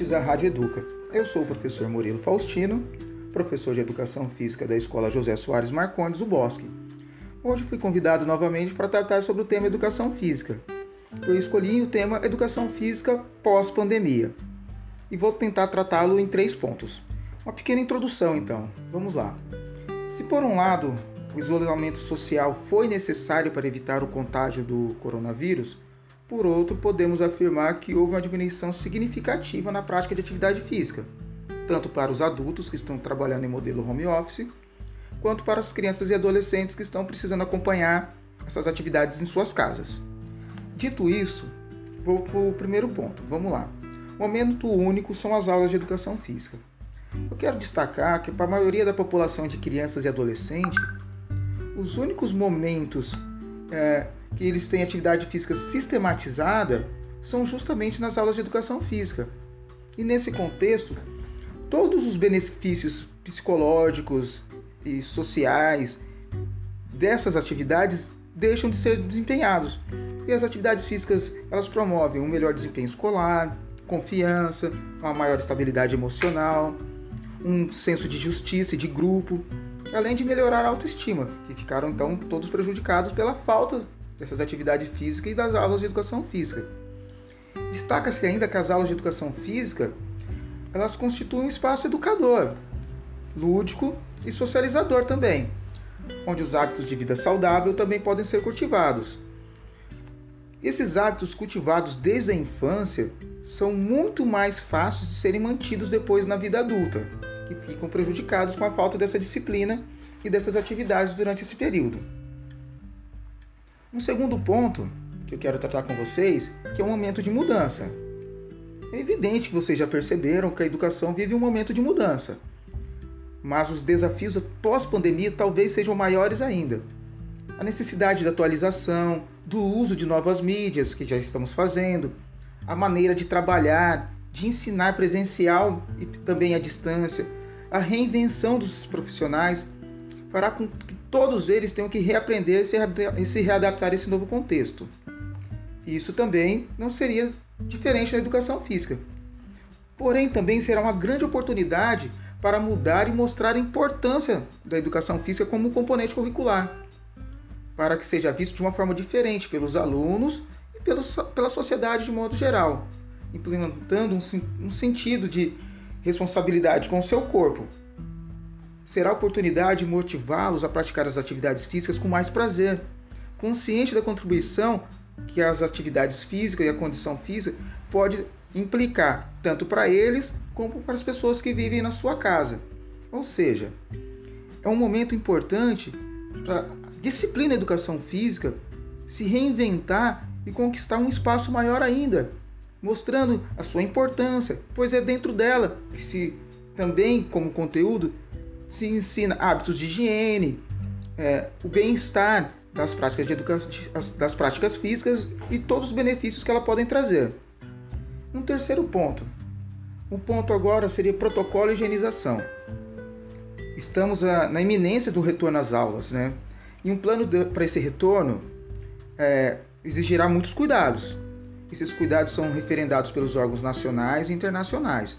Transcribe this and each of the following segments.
ouvintes da Rádio Educa. Eu sou o professor Murilo Faustino, professor de Educação Física da Escola José Soares Marcondes, o Bosque. Hoje fui convidado novamente para tratar sobre o tema Educação Física. Eu escolhi o tema Educação Física pós-pandemia e vou tentar tratá-lo em três pontos. Uma pequena introdução, então. Vamos lá. Se por um lado o isolamento social foi necessário para evitar o contágio do coronavírus, por outro, podemos afirmar que houve uma diminuição significativa na prática de atividade física, tanto para os adultos que estão trabalhando em modelo home office, quanto para as crianças e adolescentes que estão precisando acompanhar essas atividades em suas casas. Dito isso, vou para o primeiro ponto. Vamos lá. Momento único são as aulas de educação física. Eu quero destacar que para a maioria da população de crianças e adolescentes, os únicos momentos é, que eles têm atividade física sistematizada são justamente nas aulas de educação física. E nesse contexto, todos os benefícios psicológicos e sociais dessas atividades deixam de ser desempenhados. E as atividades físicas, elas promovem um melhor desempenho escolar, confiança, uma maior estabilidade emocional, um senso de justiça e de grupo, além de melhorar a autoestima, que ficaram então todos prejudicados pela falta dessas atividades físicas e das aulas de educação física. Destaca-se ainda que as aulas de educação física elas constituem um espaço educador, lúdico e socializador também, onde os hábitos de vida saudável também podem ser cultivados. Esses hábitos cultivados desde a infância são muito mais fáceis de serem mantidos depois na vida adulta, que ficam prejudicados com a falta dessa disciplina e dessas atividades durante esse período. Um segundo ponto que eu quero tratar com vocês, que é um momento de mudança. É evidente que vocês já perceberam que a educação vive um momento de mudança. Mas os desafios pós-pandemia talvez sejam maiores ainda. A necessidade de atualização, do uso de novas mídias, que já estamos fazendo, a maneira de trabalhar, de ensinar presencial e também à distância, a reinvenção dos profissionais fará com que todos eles tenham que reaprender e se readaptar a esse novo contexto. Isso também não seria diferente na educação física. Porém, também será uma grande oportunidade para mudar e mostrar a importância da educação física como componente curricular, para que seja visto de uma forma diferente pelos alunos e pela sociedade de modo geral, implementando um sentido de responsabilidade com o seu corpo, será a oportunidade de motivá-los a praticar as atividades físicas com mais prazer, consciente da contribuição que as atividades físicas e a condição física pode implicar tanto para eles como para as pessoas que vivem na sua casa. Ou seja, é um momento importante para a disciplina educação física se reinventar e conquistar um espaço maior ainda, mostrando a sua importância, pois é dentro dela que se também como conteúdo se ensina hábitos de higiene, é, o bem-estar das práticas de educação, das práticas físicas e todos os benefícios que elas podem trazer. Um terceiro ponto. Um ponto agora seria protocolo e higienização. Estamos a, na iminência do retorno às aulas, né? E um plano para esse retorno é, exigirá muitos cuidados. Esses cuidados são referendados pelos órgãos nacionais e internacionais,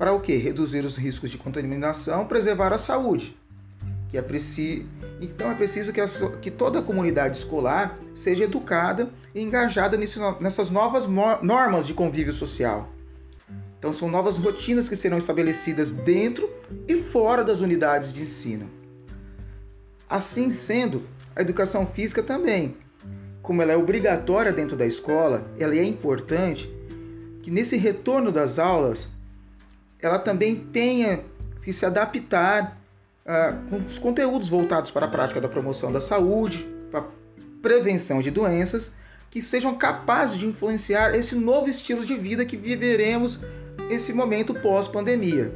para o que? Reduzir os riscos de contaminação, preservar a saúde. Que é. Então é preciso que, a... que toda a comunidade escolar seja educada e engajada nessas novas normas de convívio social. Então são novas rotinas que serão estabelecidas dentro e fora das unidades de ensino. Assim sendo, a educação física também, como ela é obrigatória dentro da escola, ela é importante que nesse retorno das aulas ela também tenha que se adaptar uh, com os conteúdos voltados para a prática da promoção da saúde, para prevenção de doenças, que sejam capazes de influenciar esse novo estilo de vida que viveremos esse momento pós-pandemia.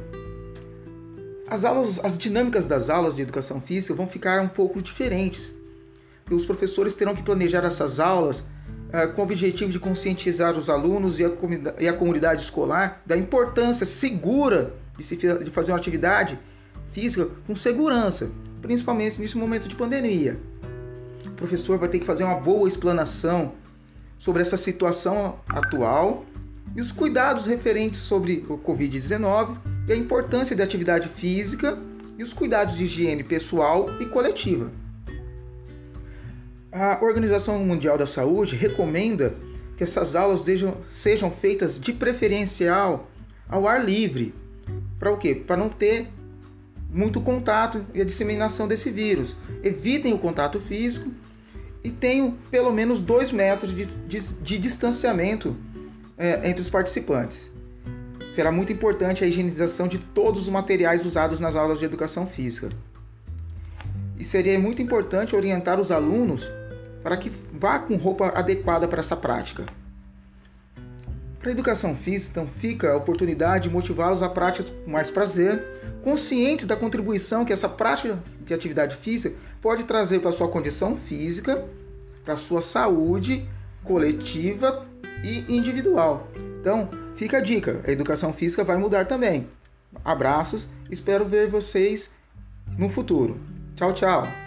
As aulas, as dinâmicas das aulas de educação física vão ficar um pouco diferentes. Os professores terão que planejar essas aulas com o objetivo de conscientizar os alunos e a, e a comunidade escolar da importância segura de, se, de fazer uma atividade física com segurança, principalmente nesse momento de pandemia. O professor vai ter que fazer uma boa explanação sobre essa situação atual e os cuidados referentes sobre o Covid-19 e a importância da atividade física e os cuidados de higiene pessoal e coletiva. A Organização Mundial da Saúde recomenda que essas aulas sejam feitas de preferencial ao ar livre. Para o quê? Para não ter muito contato e a disseminação desse vírus. Evitem o contato físico e tenham pelo menos dois metros de, de, de distanciamento é, entre os participantes. Será muito importante a higienização de todos os materiais usados nas aulas de educação física. E seria muito importante orientar os alunos para que vá com roupa adequada para essa prática. Para a educação física, então, fica a oportunidade de motivá-los a práticas com mais prazer, conscientes da contribuição que essa prática de atividade física pode trazer para a sua condição física, para a sua saúde coletiva e individual. Então, fica a dica: a educação física vai mudar também. Abraços, espero ver vocês no futuro. Tchau, tchau!